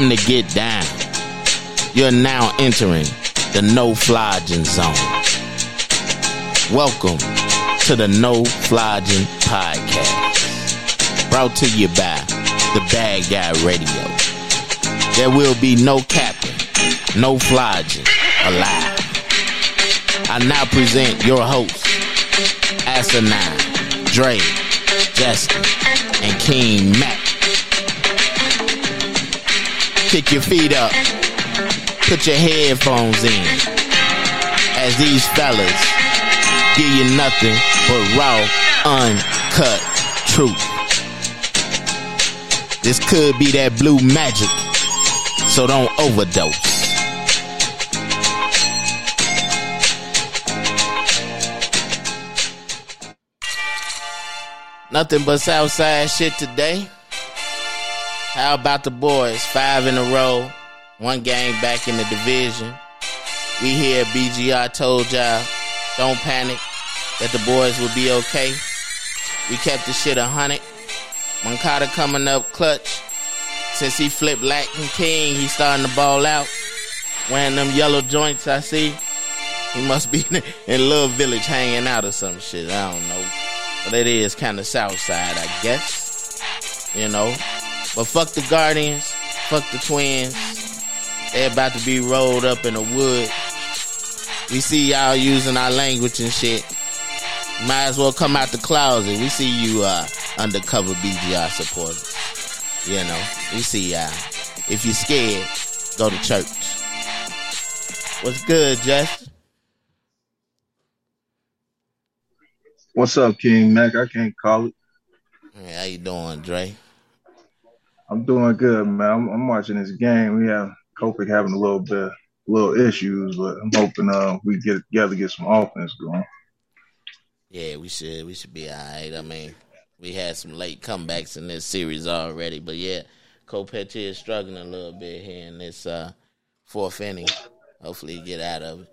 time to get down. You're now entering the no flogging zone. Welcome to the No Flogging Podcast, brought to you by the Bad Guy Radio. There will be no captain, no flogging allowed. I now present your hosts, Asinine, Dre, Justin, and King Mac. Kick your feet up. Put your headphones in. As these fellas give you nothing but raw, uncut truth. This could be that blue magic, so don't overdose. Nothing but Southside shit today. How about the boys? Five in a row, one game back in the division. We here at BGR told y'all, don't panic, that the boys will be okay. We kept the shit a hundred. Moncada coming up clutch. Since he flipped Latin King, he starting to ball out. Wearing them yellow joints I see. He must be in Little Village hanging out or some shit. I don't know. But it is kind of south side, I guess. You know. But fuck the Guardians. Fuck the Twins. They're about to be rolled up in the wood. We see y'all using our language and shit. Might as well come out the closet. We see you uh, undercover BGR supporters. You know, we see y'all. If you're scared, go to church. What's good, Justin? What's up, King Mac? I can't call it. Hey, how you doing, Dre? I'm doing good, man. I'm, I'm watching this game. We have Kopech having a little bit, little issues, but I'm hoping uh we get together, get some offense going. Yeah, we should. We should be all right. I mean, we had some late comebacks in this series already, but yeah, Kopech is struggling a little bit here in this uh, fourth inning. Hopefully, he get out of it.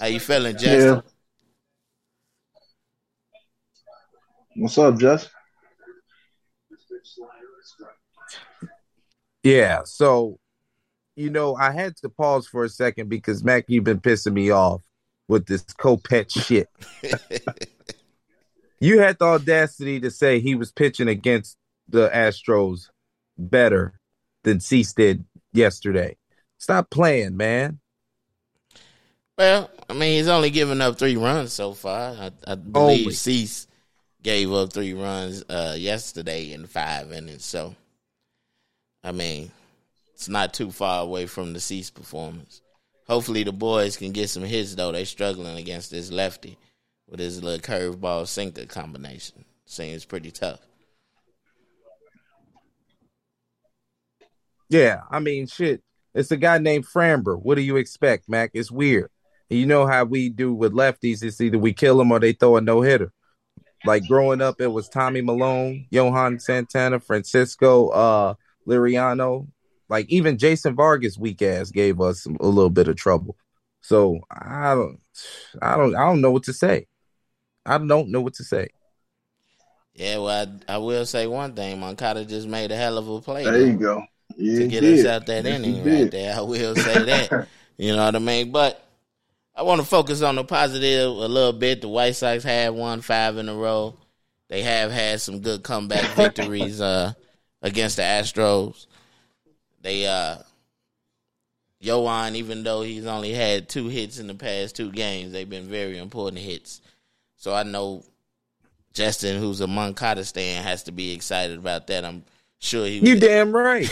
How you feeling, Justin? Yeah. What's up, Justin? Yeah, so you know, I had to pause for a second because Mac, you've been pissing me off with this Kopech shit. you had the audacity to say he was pitching against the Astros better than Cease did yesterday. Stop playing, man. Well, I mean, he's only given up three runs so far. I, I believe oh Only. Cease gave up three runs uh, yesterday in five innings. So, I mean, it's not too far away from the Cease performance. Hopefully, the boys can get some hits though. They're struggling against this lefty with his little curveball sinker combination. Seems pretty tough. Yeah, I mean, shit. It's a guy named Framber. What do you expect, Mac? It's weird. You know how we do with lefties. It's either we kill them or they throw a no hitter. Like growing up, it was Tommy Milone, Johan Santana, Francisco uh, Liriano. Like even Jason Vargas, weak ass, gave us a little bit of trouble. So I don't, I don't, I don't know what to say. I don't know what to say. Yeah, well, I, I will say one thing. Moncada just made a hell of a play. There you go. Yeah, to get did. us out that Yes, inning right there. I will say that. you know what I mean? But I want to focus on the positive a little bit. The White Sox have won five in a row. They have had some good comeback victories uh, against the Astros. They uh Yoan, even though he's only had two hits in the past two games, they've been very important hits. So I know Justin, who's a Moncada stan, has to be excited about that. I'm sure he was You damn right.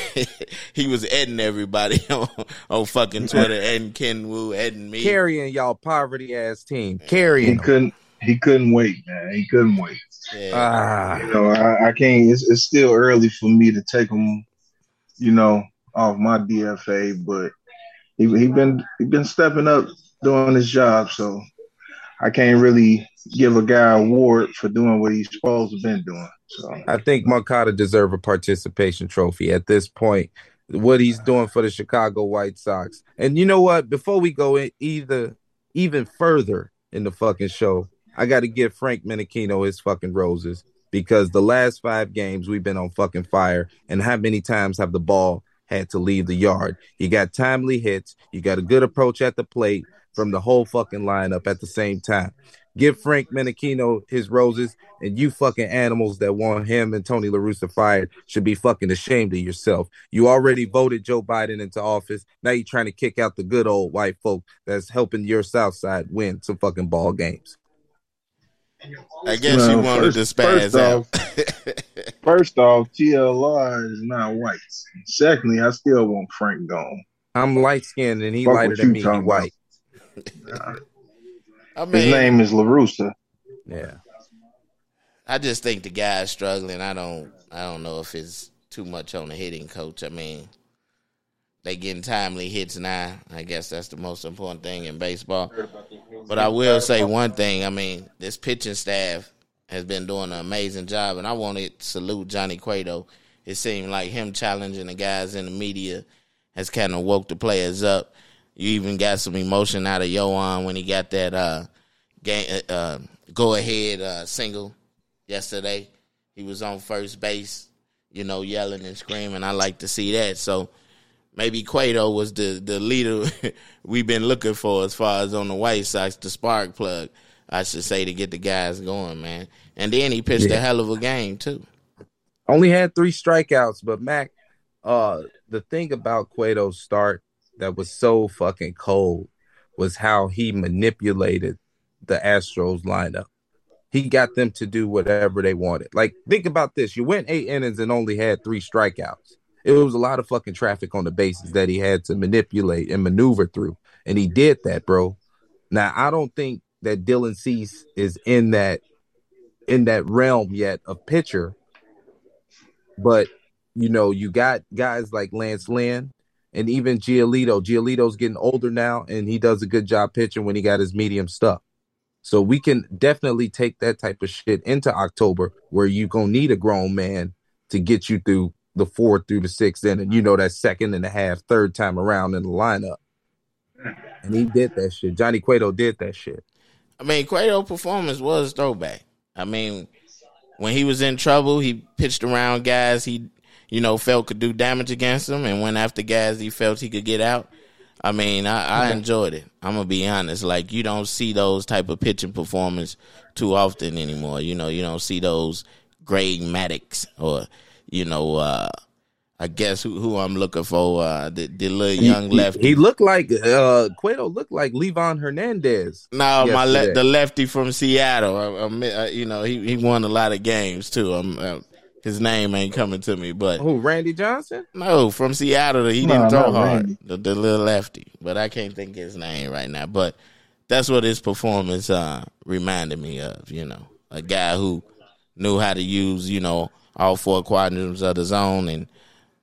he was adding everybody on, on fucking Twitter, adding Ken Wu, adding me. Carrying y'all poverty ass team. He Carrying. them. couldn't. He couldn't wait, man. He couldn't wait. Yeah. Ah. You know, I, I can't. It's, it's still early for me to take him. You know, off my DFA, but he he been he been stepping up doing his job, so I can't really give a guy an award for doing what he's supposed to been doing. So I think Moncada deserve a participation trophy at this point. What he's doing for the Chicago White Sox, and you know what? Before we go in either even further in the fucking show, I got to give Frank Menechino his fucking roses because the last five games we've been on fucking fire. And how many times have the ball had to leave the yard? You got timely hits. You got a good approach at the plate from the whole fucking lineup at the same time. Give Frank Menechino his roses, and you fucking animals that want him and Tony La Russa fired should be fucking ashamed of yourself. You already voted Joe Biden into office. Now you're trying to kick out the good old white folk that's helping your South Side win some fucking ball games. I guess well, you wanted first, to spaz first out. Off, first off, TLR is not white. Secondly, I still want Frank gone. I'm light skinned and he Fuck lighter than me. He white. Nah. I mean, His name is La Russa. Yeah. I just think the guy's struggling. I don't I don't know if it's too much on the hitting coach. I mean, they getting timely hits now. I guess that's the most important thing in baseball. But I will say one thing. I mean, this pitching staff has been doing an amazing job, and I want to salute Johnny Cueto. It seemed like him challenging the guys in the media has kind of woke the players up. You even got some emotion out of Yoan when he got that uh, game uh, uh, go ahead uh, single yesterday. He was on first base, you know, yelling and screaming. I like to see that. So maybe Cueto was the the leader we've been looking for as far as on the White Sox, the spark plug, I should say, to get the guys going, man. And then he pitched yeah. a hell of a game too. Only had three strikeouts, but Mac, uh, the thing about Cueto's start that was so fucking cold was how he manipulated the Astros lineup. He got them to do whatever they wanted. Like, think about this. You went eight innings and only had three strikeouts. It was a lot of fucking traffic on the bases that he had to manipulate and maneuver through. And he did that, bro. Now, I don't think that Dylan Cease is in that in that realm yet of pitcher. But you know, you got guys like Lance Lynn and even Giolito. Giolito's getting older now, and he does a good job pitching when he got his medium stuff. So we can definitely take that type of shit into October, where you gonna need a grown man to get you through the fourth through the sixth inning. You know that second and a half, third time around in the lineup, and he did that shit. Johnny Cueto did that shit. I mean, Cueto performance was throwback. I mean, when he was in trouble, he pitched around guys. He you know, felt could do damage against him and went after guys he felt he could get out. I mean, I, I enjoyed it. I'm gonna be honest. Like you don't see those type of pitching performance too often anymore. You know, you don't see those Greg Maddux or you know, uh, I guess who, who I'm looking for, uh, the, the little young he, lefty. He, looked like uh, Cueto looked like Livan Hernandez. No, my le- the lefty from Seattle. I, I, you know, he he won a lot of games too. I'm, uh, his name ain't coming to me, but who? Randy Johnson? No, from Seattle. He didn't throw hard. The, the, little lefty, but I can't think his name right now. But that's what his performance uh, reminded me of. You know, a guy who knew how to use you know all four quadrants of the zone and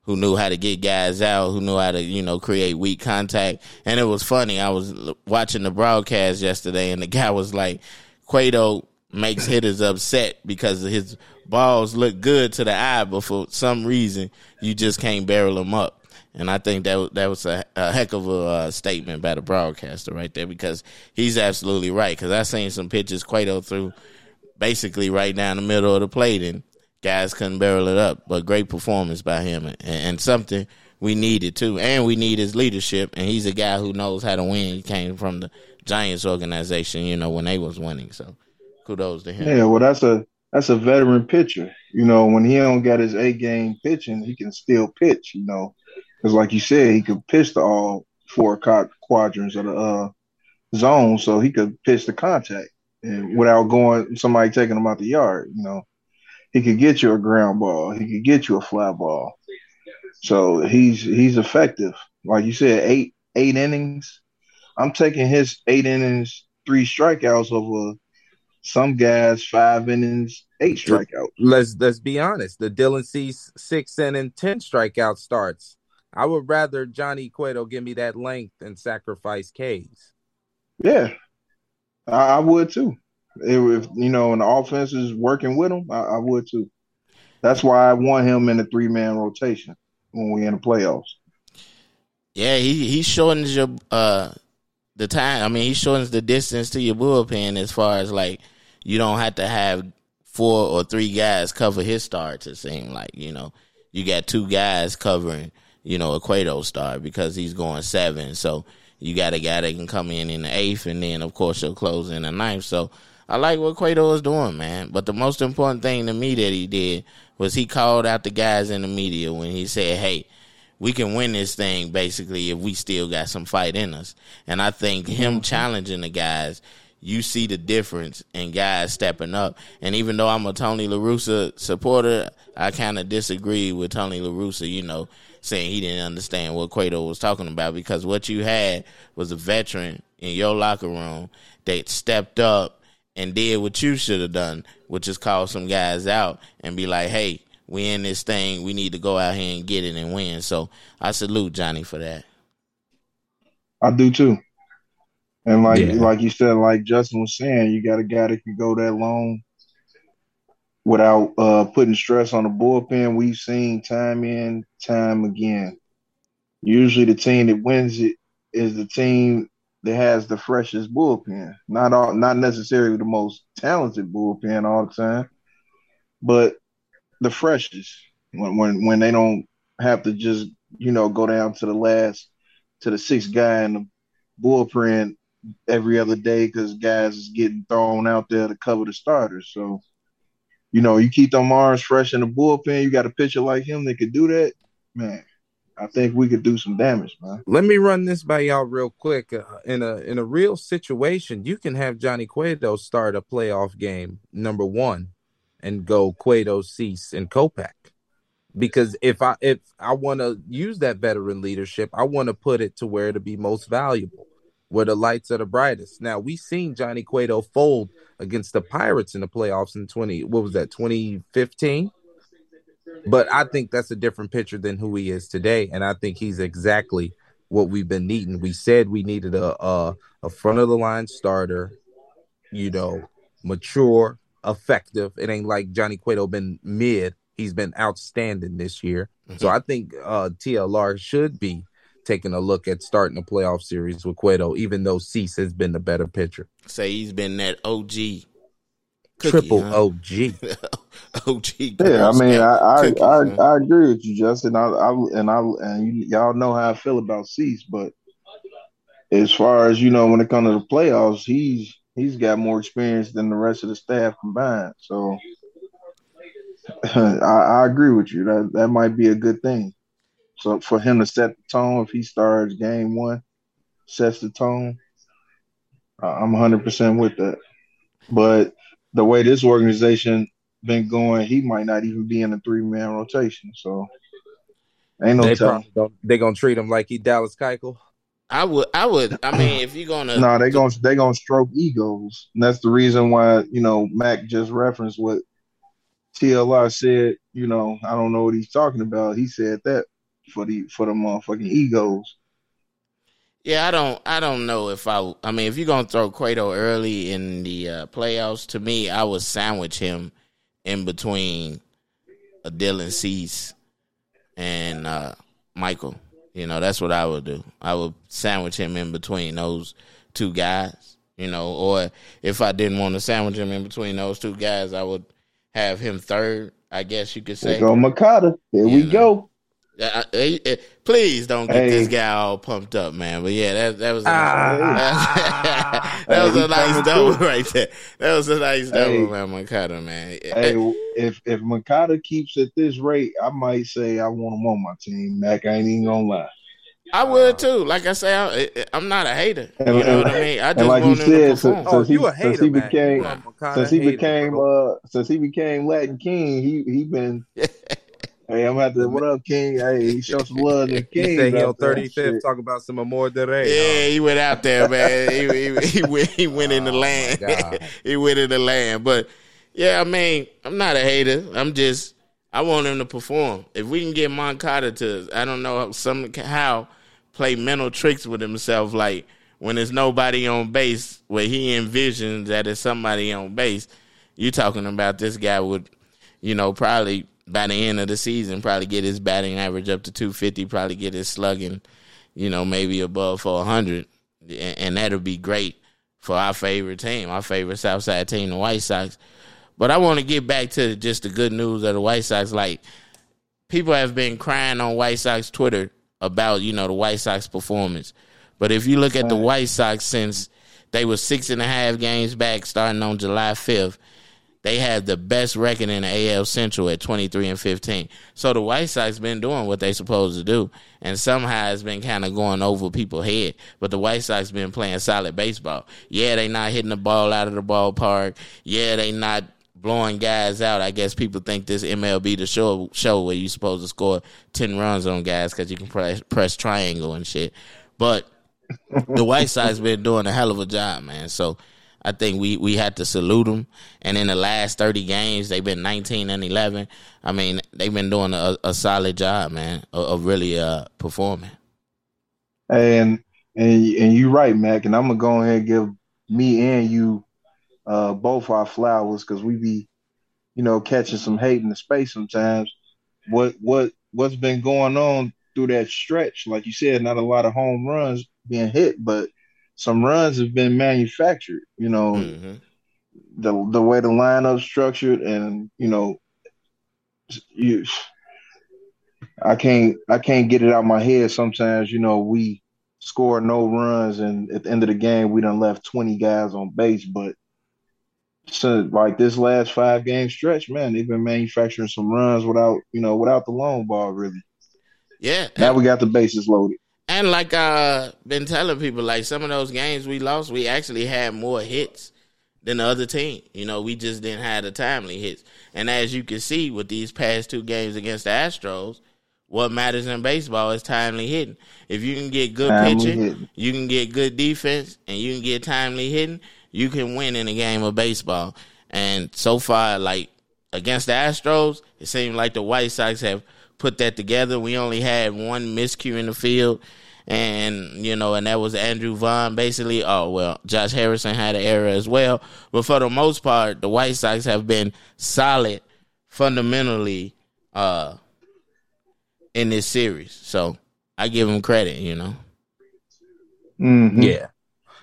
who knew how to get guys out, who knew how to, you know, create weak contact. And it was funny. I was watching the broadcast yesterday and the guy was like, Cueto makes hitters upset because his balls look good to the eye, but for some reason you just can't barrel them up. And I think that that was a, a heck of a uh, statement by the broadcaster right there because he's absolutely right. Because I seen some pitches Cueto threw basically right down the middle of the plate, and guys couldn't barrel it up. But great performance by him, and, and something we needed too. And we need his leadership, and he's a guy who knows how to win. He came from the Giants organization, you know, when they was winning. So kudos to him. Yeah, well, that's a that's a veteran pitcher. You know, when he don't get his A game pitching, he can still pitch. You know, because like you said, he could pitch to all four quadrants of the uh, zone, so he could pitch the contact and without going somebody taking him out the yard. You know, he could get you a ground ball. He could get you a fly ball. So he's he's effective. Like you said, eight eight innings. I'm taking his eight innings, three strikeouts over some guys five innings, eight strikeouts. Let's let's be honest. The Dylan Cease six inning, ten strikeout starts. I would rather Johnny Cueto give me that length and sacrifice K's. Yeah, I, I would too. If, you know, and the offense is working with him, I, I would too. That's why I want him in the three man rotation when we in the playoffs. Yeah, he he shortens your uh the time. I mean, he shortens the distance to your bullpen as far as like you don't have to have four or three guys cover his starts. It seemed like you know you got two guys covering you know a Cueto start because he's going seven. So you got a guy that can come in in the eighth, and then of course you'll close in the ninth. So I like what Cueto is doing, man. But the most important thing to me that he did was he called out the guys in the media when he said, "Hey." We can win this thing basically if we still got some fight in us. And I think him mm-hmm. challenging the guys, you see the difference in guys stepping up. And even though I'm a Tony La Russa supporter, I kind of disagree with Tony La Russa, you know, saying he didn't understand what Cueto was talking about because what you had was a veteran in your locker room that stepped up and did what you should have done, which is call some guys out and be like, hey, we in this thing. We need to go out here and get it and win. So I salute Johnny for that. I do too. And like yeah. like you said, like Justin was saying, you got a guy that can go that long without uh, putting stress on the bullpen. We've seen time in, time again. Usually, the team that wins it is the team that has the freshest bullpen. Not all, not necessarily the most talented bullpen all the time, but the freshest when when when they don't have to just you know go down to the last to the sixth guy in the bullpen every other day because guys is getting thrown out there to cover the starters. So, you know, you keep them arms fresh in the bullpen. You got a pitcher like him that could do that, man. I think we could do some damage, man. Let me run this by y'all real quick. Uh, in a in a real situation, you can have Johnny Cueto start a playoff game number one and go Cueto, Cease, and Kopech. Because if I if I want to use that veteran leadership, I want to put it to where it'll be most valuable, where the lights are the brightest. Now we've seen Johnny Cueto fold against the Pirates in the playoffs in twenty what was that twenty fifteen. But I think that's a different picture than who he is today, and I think he's exactly what we've been needing. We said we needed a a, a front of the line starter, you know, mature, effective. It ain't like Johnny Cueto been mid. He's been outstanding this year. Mm-hmm. So I think uh, TLR should be taking a look at starting a playoff series with Cueto, even though Cease has been the better pitcher. Say he's been that OG. Cookie, Triple huh? OG. OG. Yeah, I mean, I I, cookie, I, I, agree with you, Justin. I, I and I and you, y'all know how I feel about Cease, but as far as you know, when it comes to the playoffs, he's he's got more experience than the rest of the staff combined. So I, I, agree with you. That that might be a good thing. So for him to set the tone, if he starts game one, sets the tone, I'm 100 percent with that. But the way this organization been going, he might not even be in a three man rotation. So ain't no they telling. They gonna treat him like he Dallas Keuchel. I would, I would. I mean, if you're gonna, no, they gonna they gonna stroke egos. And that's the reason why you know Mac just referenced what TLR said. You know, I don't know what he's talking about. He said that for the for the motherfucking egos. Yeah, I don't, I don't know if I. I mean, if you're gonna throw Cueto early in the uh, playoffs, to me, I would sandwich him in between a Dylan Cease and uh, Michael. You know, that's what I would do. I would sandwich him in between those two guys, you know, or if I didn't want to sandwich him in between those two guys, I would have him third, I guess you could say. Go Moncada. Here you we know. go. Uh, uh, please don't get hey. this guy all pumped up, man. But yeah, that that was a, ah. that was a nice double right there. That was a nice double, hey. man, Moncada, man. Hey, if if Moncada keeps at this rate, I might say I want him on my team. Mac, I ain't even gonna lie. I would too. Like I say, I, am not a hater. You know what I mean? I just like want him said, to perform. Oh, he, hater, since he became, since he became, uh, since he became Latin King, he he been Hey, I'm at the what up, King? Hey, he showed some love to King. He said he on 35th talking about some Amor de Rey. Yeah, he went out there, man. he, he, he, went, he went in the oh, land. he went in the land. But yeah, I mean, I'm not a hater. I'm just I want him to perform. If we can get Moncada to, I don't know somehow play mental tricks with himself, like when there's nobody on base, where he envisions that there's somebody on base. You talking about this guy would, you know, probably by the end of the season, probably get his batting average up to 250, probably get his slugging, you know, maybe above 400. And, and that'll be great for our favorite team, our favorite Southside team, the White Sox. But I want to get back to just the good news of the White Sox. Like people have been crying on White Sox Twitter about you know the White Sox performance. But if you look at the White Sox since they were six and a half games back starting on July fifth, they have the best record in the AL Central at 23 and 15. So the White Sox been doing what they supposed to do, and somehow it's been kind of going over people's head. But the White Sox been playing solid baseball. Yeah, they not hitting the ball out of the ballpark. Yeah, they not blowing guys out. I guess people think this MLB the show show where you supposed to score 10 runs on guys because you can press, press triangle and shit. But the White Sox been doing a hell of a job, man. So I think we we had to salute them. And in the last thirty games, they've been nineteen and eleven. I mean, they've been doing a, a solid job, man, of, of really uh, performing. And and and you're right, Mac. And I'm gonna go ahead and give me and you uh, both our flowers because we be, you know, catching some hate in the space sometimes. What what what's been going on through that stretch? Like you said, not a lot of home runs being hit, but some runs have been manufactured. You know, mm-hmm. the the way the lineup structured, and you know, you. I can't I can't get it out my head. Sometimes you know we score no runs, and at the end of the game we done left twenty guys on base. But so like this last five game stretch, man, they've been manufacturing some runs without you know without the long ball really. Yeah. Now we got the bases loaded. And like I've been telling people, like some of those games we lost, we actually had more hits than the other team. You know, we just didn't have the timely hits. And as you can see with these past two games against the Astros, what matters in baseball is timely hitting. If you can get good timely pitching, hitting. you can get good defense, and you can get timely hitting, you can win in a game of baseball. And so far, like against the Astros, it seemed like the White Sox have put that together. We only had one miscue in the field, and you know, and that was Andrew Vaughn. Basically, oh well, Josh Harrison had an error as well, but for the most part, the White Sox have been solid fundamentally uh, in this series. So I give them credit. You know. Mm-hmm. Yeah,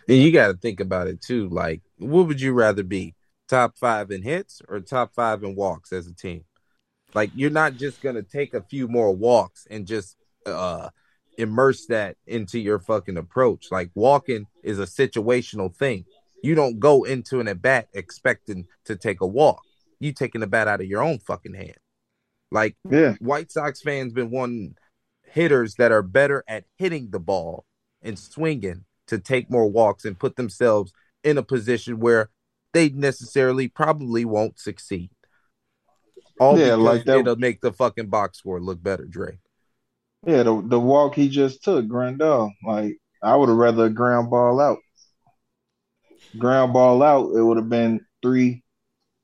and you got to think about it too. Like, what would you rather be? Top five in hits or top five in walks as a team? Like you're not just gonna take a few more walks and just uh immerse that into your fucking approach. Like walking is a situational thing. You don't go into an at bat expecting to take a walk. You taking the bat out of your own fucking hand. Like yeah. White Sox fans been wanting hitters that are better at hitting the ball and swinging to take more walks and put themselves in a position where they necessarily probably won't succeed. All yeah, like that. it'll make the fucking box score look better, Dre. Yeah, the the walk he just took, Grandal. Like I would have rather ground ball out. Ground ball out, it would have been three,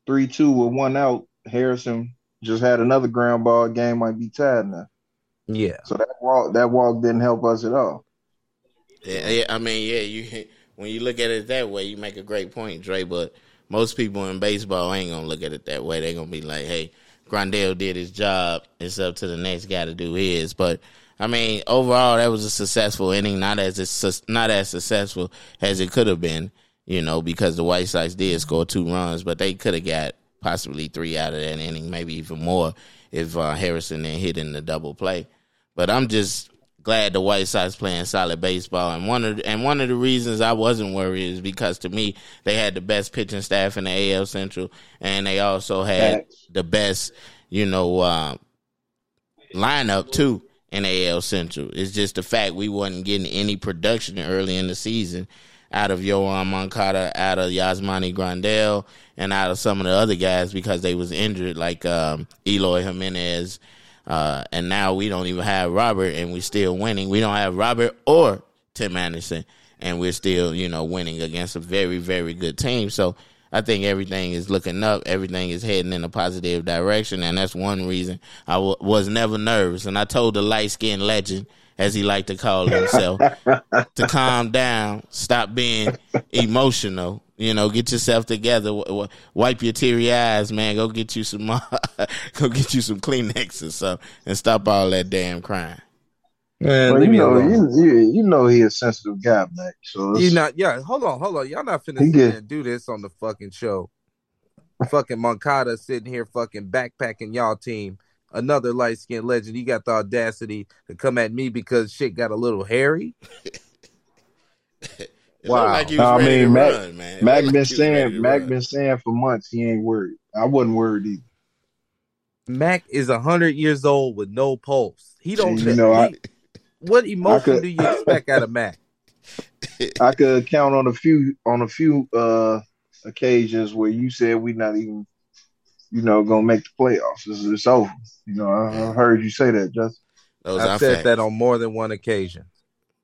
three two with one out. Harrison just had another ground ball. Game might be tied now. Yeah. So that walk, that walk didn't help us at all. Yeah, yeah. I mean, yeah. You when you look at it that way, you make a great point, Dre. But most people in baseball ain't gonna look at it that way. They're gonna be like, "Hey, Grandal did his job. It's up to the next guy to do his. But I mean, overall, that was a successful inning. Not as not as successful as it could have been, you know, because the White Sox did score two runs, but they could have got possibly three out of that inning, maybe even more if uh, Harrison then hit in the double play. But I'm just glad the White Sox playing solid baseball. And one of the, and one of the reasons I wasn't worried is because to me they had the best pitching staff in the AL Central, and they also had the best, you know, uh, lineup too in AL Central. It's just the fact we wasn't getting any production early in the season out of Yoan Moncada, out of Yasmani Grandal, and out of some of the other guys because they was injured, like um, Eloy Jimenez uh, and now we don't even have Robert, and we're still winning. We don't have Robert or Tim Anderson, and we're still, you know, winning against a very, very good team. So I think everything is looking up. Everything is heading in a positive direction, and that's one reason I w- was never nervous. And I told the light skinned legend, as he liked to call himself, to calm down, stop being emotional, you know, get yourself together. W- wipe your teary eyes, man. Go get you some, uh, go get you some Kleenex or something, and stop all that damn crying. Man, well, you know, you, you, you know he a sensitive guy, Mac. So he's not. Yeah, hold on, hold on. Y'all not finna get, do this on the fucking show. fucking Moncada sitting here fucking backpacking y'all team. Another light skinned legend. He got the audacity to come at me because shit got a little hairy. It Wow. looked Like he I mean, Mac- run, man. Mac looked been like he was ready saying Mac run. been saying for months he ain't worried. I wasn't worried either. Mac is hundred years old with no pulse. He don't. You know, I- what emotion could- do you expect out of Mac? I could count on a few on a few uh occasions where you said we not even, you know, gonna make the playoffs. It's, it's over. You know, I, I heard you say that, Justin. Those I've said facts. that on more than one occasion.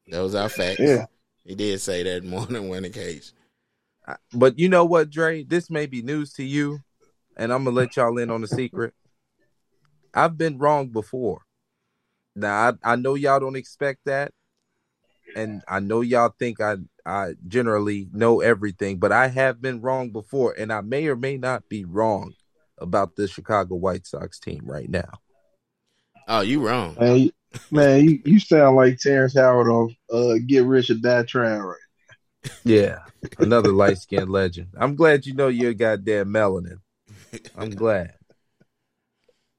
Those are facts. Yeah. He did say that more than one occasion. But you know what, Dre? This may be news to you, and I'm gonna let y'all in on a secret. I've been wrong before. Now I, I know y'all don't expect that, and I know y'all think I I generally know everything, but I have been wrong before, and I may or may not be wrong about the Chicago White Sox team right now. Oh, you wrong. Man, you, man, you, you sound like Terrence Howard on uh, Get Rich or Die Trying right. Yeah, another light skinned legend. I'm glad you know you're goddamn melanin. I'm glad.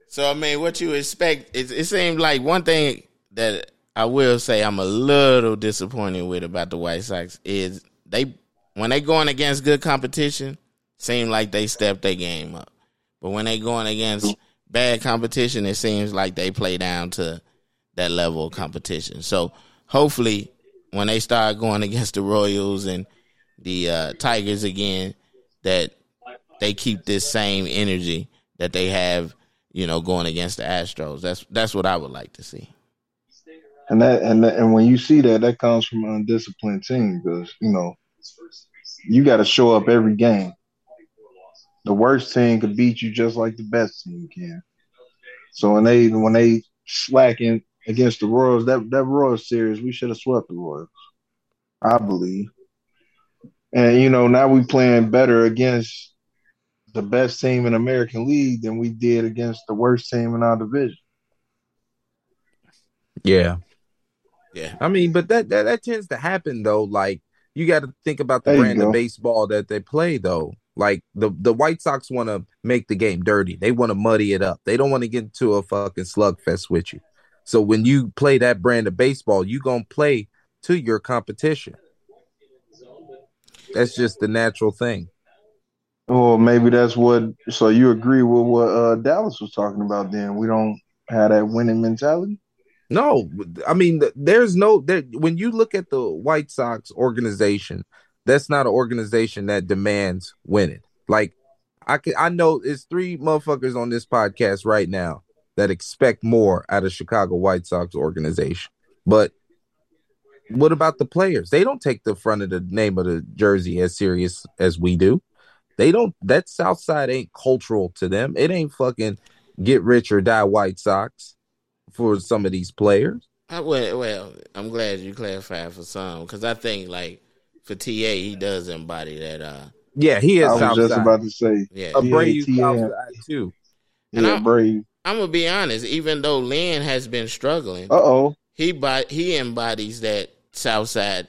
So I mean, what you expect? It, it seems like one thing that I will say I'm a little disappointed with about the White Sox is they when they going against good competition, seem like they step their game up. But when they going against bad competition, it seems like they play down to that level of competition. So hopefully, when they start going against the Royals and the uh, Tigers again, that they keep this same energy that they have, you know, going against the Astros. That's that's what I would like to see. And that and that, and when you see that, that comes from an undisciplined team because you know you got to show up every game. The worst team could beat you just like the best team can. So when they when they slacking against the Royals, that that Royals series, we should have swept the Royals. I believe. And you know now we playing better against the best team in American League than we did against the worst team in our division. Yeah. Yeah. I mean, but that that, that tends to happen though. Like you got to think about the There you brand of go. baseball that they play though. Like the White Sox want to make the game dirty. They want to muddy it up. They don't want to get into a fucking slugfest with you. So when you play that brand of baseball, you gonna play to your competition. That's just the natural thing. Or maybe that's what. So you agree with what uh, Dallas was talking about? Then we don't have that winning mentality. No, I mean, there's no there. When you look at the White Sox organization, that's not an organization that demands winning. Like, I can, I know it's three motherfuckers on this podcast right now that expect more out of Chicago White Sox organization. But what about the players? They don't take the front of the name of the jersey as serious as we do. They don't. That South Side ain't cultural to them. It ain't fucking get rich or die White Sox for some of these players. I, well, well, I'm glad you clarified for some because I think like for TA, he does embody that. uh Yeah, he is I was South just about to say, Yeah, Abreu Yeah, South too. And yeah, I- brave. I'm gonna be honest. Even though Lynn has been struggling, Uh oh. he by, he embodies that South Side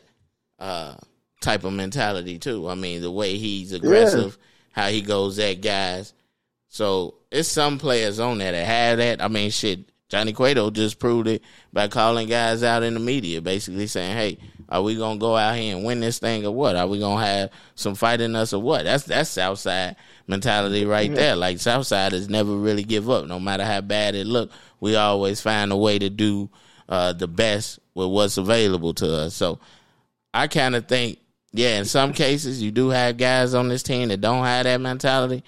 uh, type of mentality too. I mean, the way he's aggressive, how he goes at guys. So it's some players on there that have that. I mean, shit. Johnny Cueto just proved it by calling guys out in the media, basically saying, "Hey, are we gonna go out here and win this thing or what? Are we gonna have some fight in us or what?" That's that's Southside mentality right there. Like Southsiders never really give up, no matter how bad it look. We always find a way to do uh, the best with what's available to us. So I kind of think, yeah, in some cases you do have guys on this team that don't have that mentality,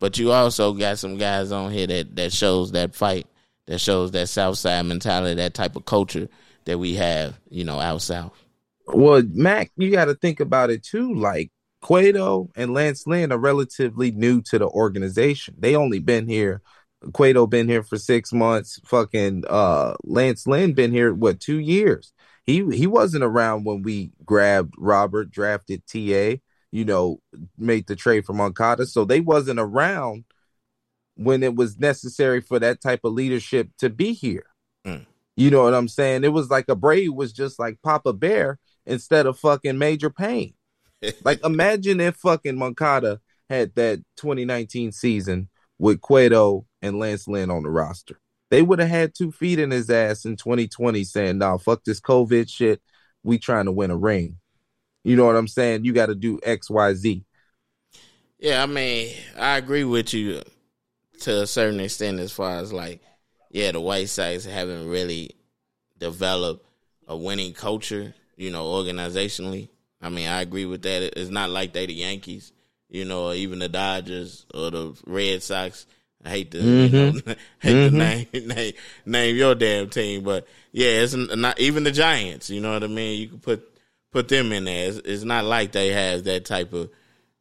but you also got some guys on here that that shows that fight, that shows that South Side mentality, that type of culture that we have, you know, out south. Well, Mac, you got to think about it too. Like Cueto and Lance Lynn are relatively new to the organization. They only been here. Cueto been here for six months. Fucking uh, Lance Lynn been here what two years? He he wasn't around when we grabbed Robert, drafted Ta. You know, made the trade for Moncada, so they wasn't around when it was necessary for that type of leadership to be here. Mm. You know what I'm saying? It was like a Abreu was just like Papa Bear instead of fucking Major Payne. like imagine if fucking Moncada had that 2019 season with Cueto and Lance Lynn on the roster. They would have had two feet in his ass in 2020 saying, nah, fuck this COVID shit. We trying to win a ring. You know what I'm saying? You got to do X, Y, Z. Yeah, I mean, I agree with you to a certain extent as far as like, yeah, the White Sox haven't really developed a winning culture, you know, organizationally. I mean, I agree with that. It's not like they the Yankees, you know, or even the Dodgers or the Red Sox. I hate to, mm-hmm. you know, hate mm-hmm. to name, name name your damn team, but yeah, it's not even the Giants. You know what I mean? You can put put them in there. It's, it's not like they have that type of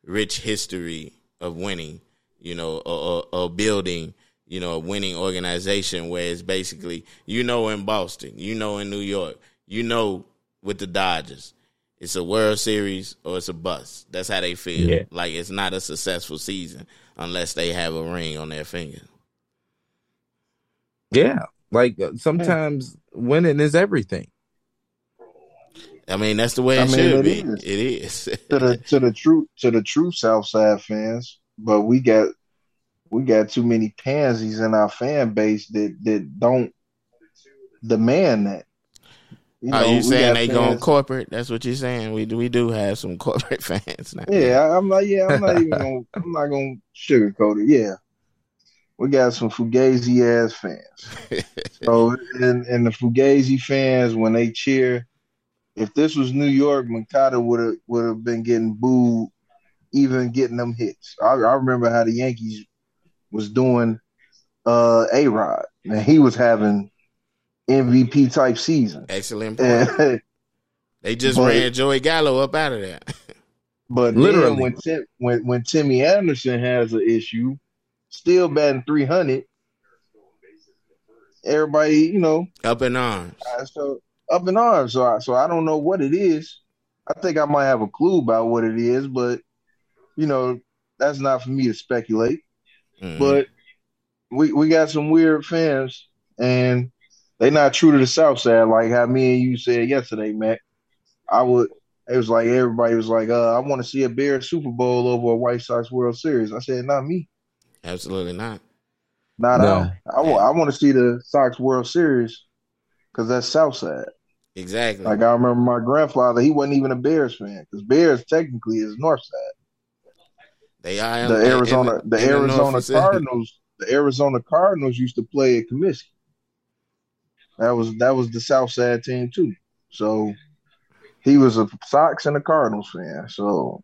rich history of winning, you know, or, or, or building, you know, a winning organization where it's basically, you know, in Boston, you know, in New York, you know, with the Dodgers, it's a World Series or it's a bust. That's how they feel. Yeah. Like it's not a successful season unless they have a ring on their finger. Yeah, like uh, sometimes winning is everything. I mean, that's the way it I mean, should it be. Is. It is to the to the true to the true Southside fans, but we got we got too many pansies in our fan base that that don't demand that. You know, Are you saying they fans. going corporate? That's what you're saying. We do we do have some corporate fans now. Yeah, I'm not. Yeah, I'm not even. Gonna, I'm not gonna sugarcoat it. Yeah, we got some Fugazi ass fans. so, and and the Fugazi fans when they cheer if this was New York, Moncada would have would have been getting booed, even getting them hits. I, I remember how the Yankees was doing uh, A Rod, and he was having MVP type season. Excellent point. they just but, ran Joey Gallo up out of there. but literally, when Tim, when when Timmy Anderson has an issue, still batting three hundred, everybody you know up in arms. Uh, so up in arms. So I, so I don't know what it is. I think I might have a clue about what it is, but you know, that's not for me to speculate. Mm-hmm. But we we got some weird fans, and they not true to the South Side, like how me and you said yesterday, Matt. I would. It was like everybody was like, uh, "I want to see a Bear Super Bowl over a White Sox World Series." I said, "Not me." Absolutely not. Not no. I, I, I want to see the Sox World Series because that's South Side. Exactly. Like I remember my grandfather, he wasn't even a Bears fan because Bears technically is North Side. They are the Arizona, the, the Arizona Cardinals. The Arizona Cardinals used to play at Comiskey. That was that was the South Side team too. So he was a Sox and a Cardinals fan. So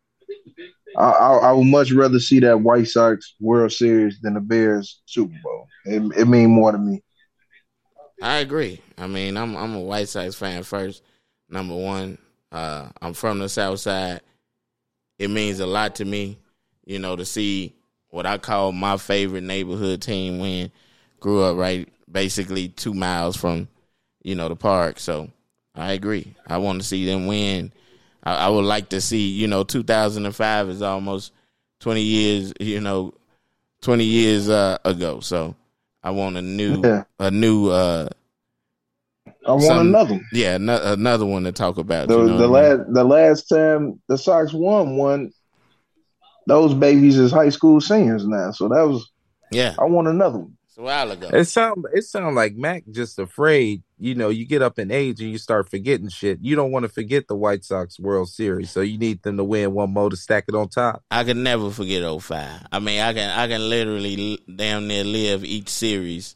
I, I, I, would much rather see that White Sox World Series than the Bears Super Bowl. It, it mean more to me. I agree. I mean, I'm I'm a White Sox fan first. Number one, uh, I'm from the South Side. It means a lot to me, you know, to see what I call my favorite neighborhood team win. Grew up right, basically two miles from, you know, the park. So I agree. I want to see them win. I, I would like to see, you know, 2005 is almost 20 years, you know, 20 years uh, ago. So I want a new, yeah. a new. uh I want some, another. One. Yeah, no, another one to talk about. The, you know the last, mean? the last time the Sox won one, those babies is high school seniors now. So that was. Yeah, I want another one a while ago. It sound it sound like Mac just afraid. You know, you get up in age and you start forgetting shit. You don't want to forget the White Sox World Series, so you need them to win one more to stack it on top. I can never forget 05. I mean, I can I can literally damn near live each series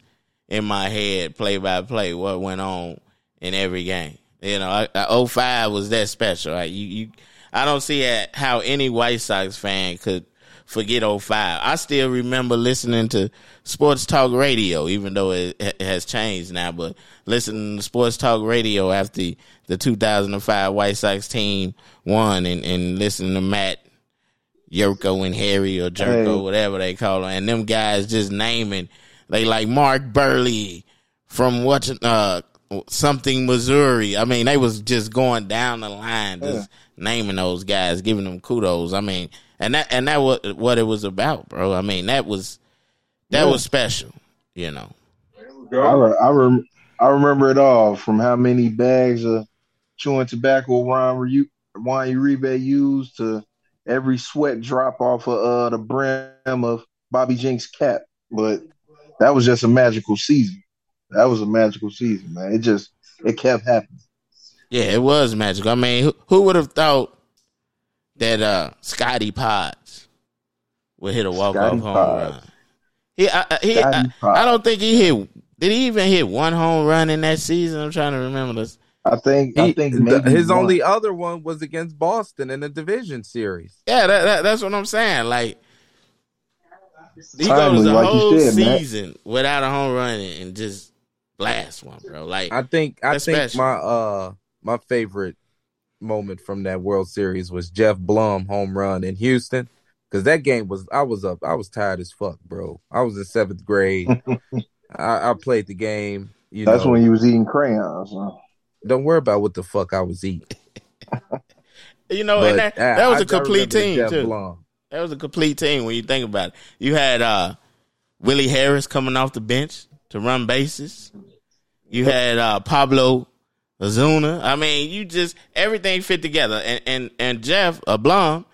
in my head, play by play, what went on in every game. You know, I, I, 05 was that special. Right? You, you, I don't see how any White Sox fan could forget 05. I still remember listening to sports talk radio, even though it, it has changed now. But listening to sports talk radio after the 2005 White Sox team won, and, and listening to Matt Yurko and Harry or Jerko, hey. whatever they call them, and them guys just naming they like Mark Buehrle from what uh something Missouri. I mean, they was just going down the line, just yeah. naming those guys, giving them kudos. I mean, and that and that was what it was about, bro. I mean, that was that yeah. was special, you know. I re- I, rem- I remember it all from how many bags of chewing tobacco Juan Uribe used to every sweat drop off of uh, the brim of Bobby Jenks' cap. But that was just a magical season. That was a magical season, man. It just it kept happening. Yeah, it was magical. I mean, who, who would have thought that uh Scotty Potts would hit a walk off home Potts. run? He, I, he, I, I, don't think he hit. Did he even hit one home run in that season? I'm trying to remember this. I think. He, I think his one. only other one was against Boston in the division series. Yeah, that, that, that's what I'm saying. Like he Timely, goes the like whole said, season man. without a home run and just blast one, bro. Like I think I think special. my uh my favorite moment from that World Series was Geoff Blum home run in Houston. Cause that game was I was up I was tired as fuck, bro. I was in seventh grade. I, I, played the game. You That's know. when you was eating crayons. Huh? Don't worry about what the fuck I was eating. you know, but, and that, that was I, a complete team too. Blum. That was a complete team when you think about it. You had uh, Willie Harris coming off the bench to run bases. You had uh, Pablo Ozuna. I mean, you just everything fit together. And and and Geoff uh, Blum,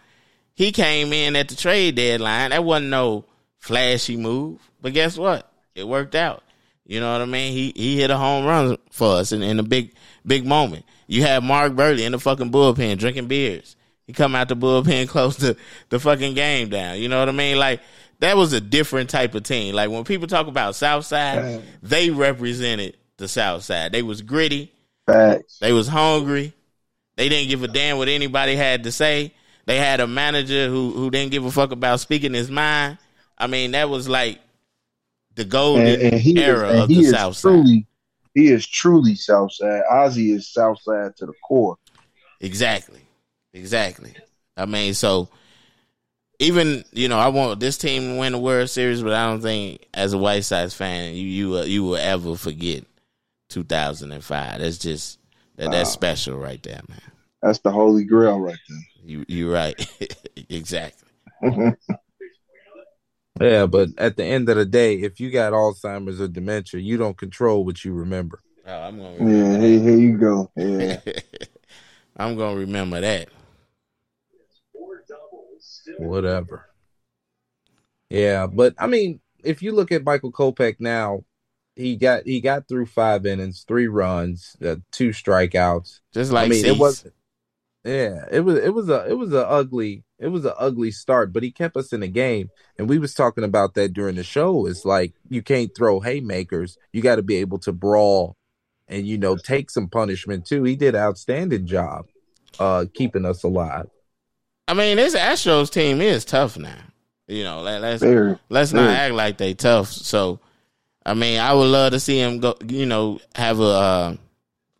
he came in at the trade deadline. That wasn't no flashy move, but guess what? It worked out. You know what I mean? He he hit a home run for us in, in a big big moment. You had Mark Buehrle in the fucking bullpen drinking beers. He come out the bullpen, close to the fucking game down. You know what I mean? Like that was a different type of team. Like when people talk about Southside, they represented the South Side. They was gritty. Facts. They was hungry. They didn't give a damn what anybody had to say. They had a manager who who didn't give a fuck about speaking his mind. I mean, that was like the golden and, and era is, of the South truly, Side. He is truly South Side. Ozzie is South Side to the core. Exactly. Exactly. I mean, so even you know, I want this team to win the World Series, but I don't think as a White Sox fan you you uh, you will ever forget 2005. That's just that that's special right there, man. That's the holy grail right there. You you're right. exactly. yeah, but at the end of the day, if you got Alzheimer's or dementia, you don't control what you remember. Oh, I'm gonna yeah, here, here you go. Yeah. I'm gonna remember that. Whatever. Yeah, but I mean, if you look at Michael Kopech now, he got he got through five innings, three runs, uh, two strikeouts. Just like I mean, Cease. it was. Yeah, it was it was a it was a ugly it was an ugly start, but he kept us in the game, and we was talking about that during the show. It's like you can't throw haymakers; you got to be able to brawl, and you know take some punishment too. He did an outstanding job, uh, keeping us alive. I mean, this Astros team is tough now. You know, let, us very, let's very. not act like they tough. So I mean, I would love to see him go. You know, have a uh,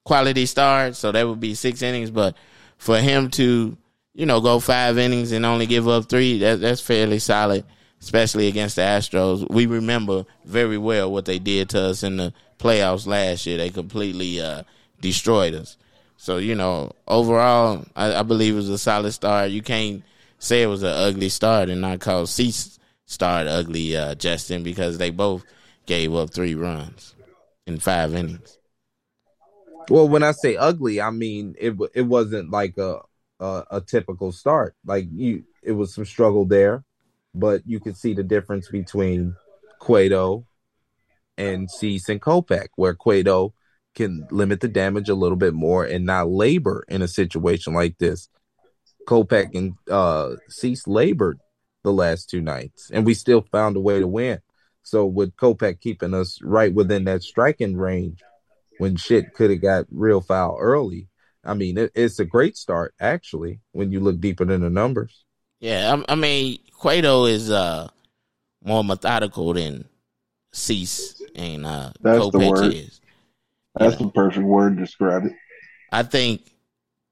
quality start. So that would be six innings. But for him to, you know, go five innings and only give up three, that, that's fairly solid, especially against the Astros. We remember very well what they did to us in the playoffs last year. They completely uh, destroyed us. So you know, overall, I, I, believe it was a solid start. You can't say it was an ugly start and not call Cease start ugly, uh, Justin, because they both gave up three runs in five innings. Well, when I say ugly, I mean it. It wasn't like a a, a typical start. Like you, it was some struggle there, but you could see the difference between Cueto and Cease and Kopech, where Cueto can limit the damage a little bit more and not labor in a situation like this. Kopech and uh, Cease labored the last two nights, and we still found a way to win. So with Kopech keeping us right within that striking range when shit could have got real foul early, I mean, it, it's a great start actually when you look deeper than the numbers. Yeah, I, I mean, Cueto is uh, more methodical than Cease and uh, That's Kopech the word. is. That's know. the perfect word to describe it. I think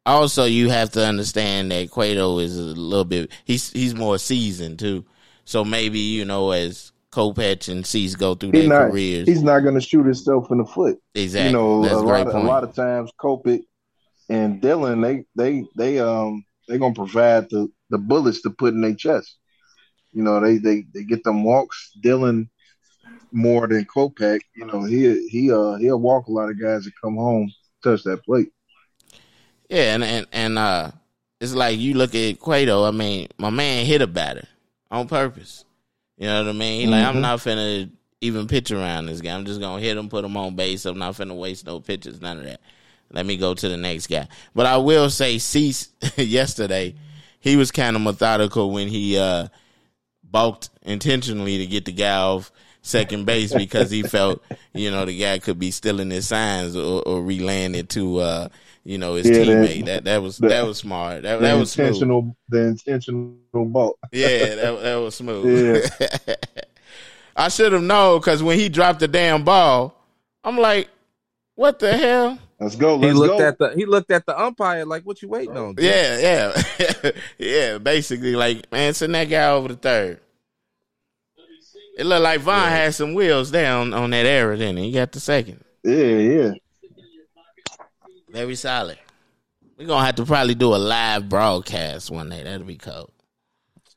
also you have to understand that Cueto is a little bit he's he's more seasoned too. So maybe, you know, as Kopech and Cease go through he's their not, careers. He's not going to shoot himself in the foot. Exactly. You know, That's a, lot of, a lot of times Kopech and Dylan, they they they um they're gonna provide the the bullets to put in their chest. You know, they they they get them walks. Dylan more than Kopech. You know, he he uh he'll walk a lot of guys that come home touch that plate. Yeah, and and and uh, it's like you look at Cueto. I mean, my man hit a batter on purpose. You know what I mean? Like I'm Mhm. not finna even pitch around this guy. I'm just gonna hit him, put him on base. I'm not finna waste no pitches. None of that. Let me go to the next guy. But I will say, Cease yesterday, he was kind of methodical when he uh balked intentionally to get the guy off second base because he felt, you know, the guy could be stealing his signs or, or relaying it to, uh, you know, his Yeah, teammate. That that was the- that was smart. That The that was smooth. intentional, the intentional ball. Yeah, that that was smooth. Yeah. I should have known because when he dropped the damn ball, I'm like, what the hell? Let's go. He Let's looked go. at the he looked at the umpire like, "What you waiting on?" Yeah, yeah, yeah. Basically, like, man, send that guy over the third. It looked like Vaughn had some wheels down on that error. Then he got the second. yeah, yeah. Very solid. We're gonna have to probably do a live broadcast one day. That'll be cool.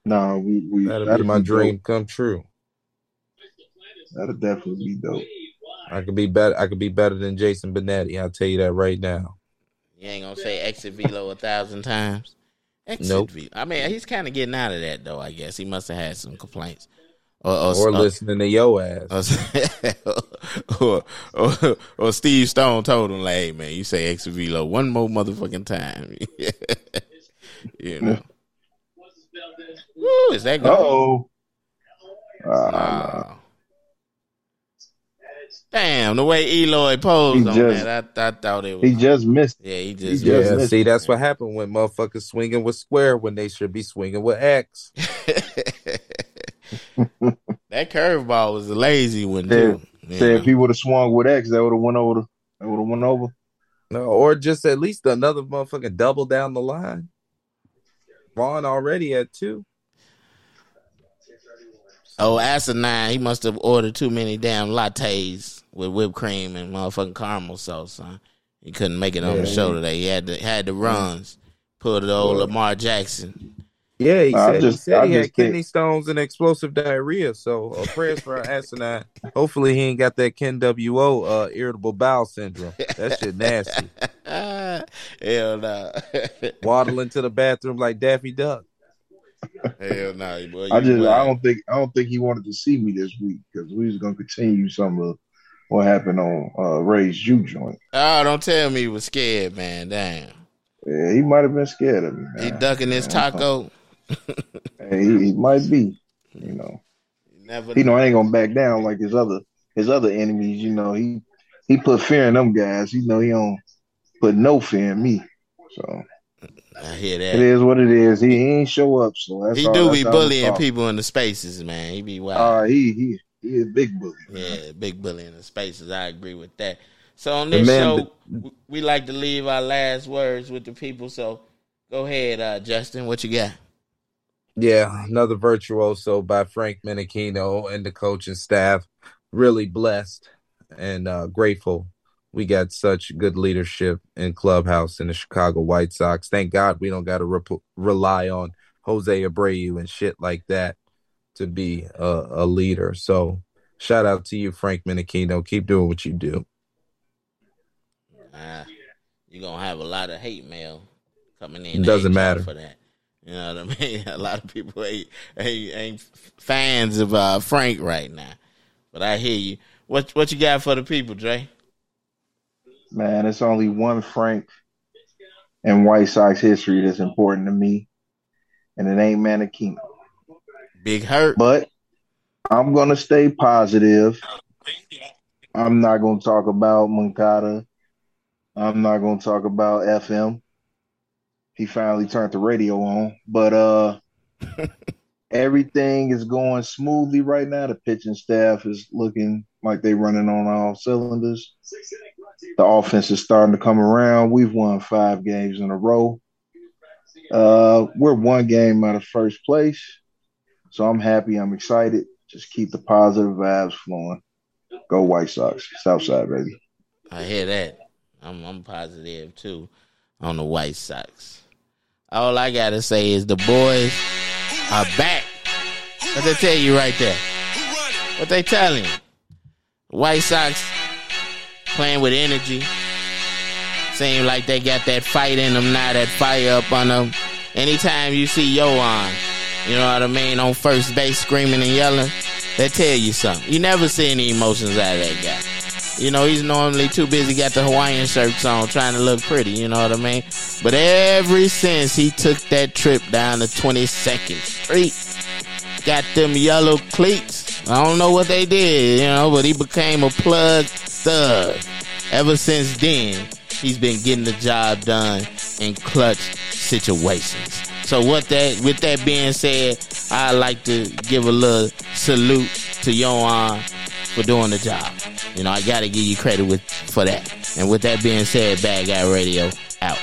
No, we we That'll be my dope. dream come true. That'll definitely be dope. I could be better. I could be better than Jason Benetti. I'll tell you that right now. You ain't gonna say exit velo a thousand times. Exit Nope. velo. I mean, he's kind of getting out of that though. I guess he must have had some complaints, or or, Or or, listening to your ass. or, or, or Steve Stone told him, like, "Hey man, you say exit velo one more motherfucking time." you know. Woo, is that Uh going? oh. Uh, Damn, the way Eloy posed He on just- that, I, I thought it was. he just missed. yeah, he just. he just Yeah, missed see, that's what happened when motherfuckers swinging with square when they should be swinging with X. that curveball was a lazy one Yeah. too. Say if he would have swung with X, that would have went over. The, that would have went over. No, or just at least another motherfucking double down the line. Vaughn already at two. Oh, asinine! He must have ordered too many damn lattes with whipped cream and motherfucking caramel sauce. Huh? He couldn't make it on the Yeah. show today. He had the had the runs. Pulled the old Lamar Jackson. Yeah, he said just- he said he had just think- kidney stones and explosive diarrhea. So uh, prayers for our asinine. Hopefully he ain't got that Ken W.O. Uh, irritable bowel syndrome. That shit nasty. Hell no. Waddling to the bathroom like Daffy Duck. Hell no, boy. I you just, I don't think, I don't think he wanted to see me this week because we was gonna continue some of what happened on uh, Ray's Jew joint. Oh, don't tell me he was scared, man. Damn. Yeah, he might have been scared of me. Man. He ducking his Yeah. taco. Hey, he, he might be. You know, Never he know I ain't gonna back down like his other his other enemies. You know, he he put fear in them guys. You know, he don't put no fear in me. So I hear that. It is what it is. He, he ain't show up. So that's He all, do be bullying people in the spaces, man. He be wild. Uh, he he he is a big bully. man. Yeah, big bully in the spaces. I agree with that. So on this man- show, we like to leave our last words with the people. So go ahead, uh, Justin. What you got? Yeah, another virtuoso by Frank Menechino and the coaching staff. Really blessed and uh, grateful. We got such good leadership in clubhouse in the Chicago White Sox. Thank God we don't got to rely on Jose Abreu and shit like that to be a, a leader. So shout out to you, Frank Menechino. Keep doing what you do. Uh, you're gonna have a lot of hate mail coming in. It doesn't matter. for that. You know what I mean? A lot of people ain't ain't, ain't fans of uh, Frank right now. But I hear you. What what you got for the people, Dre? Man, it's only one Frank in White Sox history that's important to me, and it ain't Menechino. Big hurt. But I'm gonna stay positive. I'm not gonna talk about Moncada. I'm not gonna talk about FM. He finally turned the radio on, but uh, everything is going smoothly right now. The pitching staff is looking like they're running on all cylinders. The offense is starting to come around. We've won five games in a row. Uh, we're one game out of first place. So I'm happy. I'm excited. Just keep the positive vibes flowing. Go White Sox. Southside, baby. I hear that. I'm I'm positive too on the White Sox. All I gotta say is the boys are back. What they tell you right there? What they telling you? White Sox playing with energy. Seem like they got that fight in them now, that fire up on them. anytime you see Yoán, you know what I mean, on first base screaming and yelling, they tell you something. You never see any emotions out of that guy. You know, he's normally too busy got the Hawaiian shirts on trying to look pretty, you know what I mean? But ever since he took that trip down to 22nd Street, got them yellow cleats. I don't know what they did, you know, but he became a plug thug. Ever since then, he's been getting the job done in clutch situations. So what that with that being said, I'd like to give a little salute to Yoán for doing the job. You know, I gotta give you credit with for that. And with that being said, Bad Guy Radio out.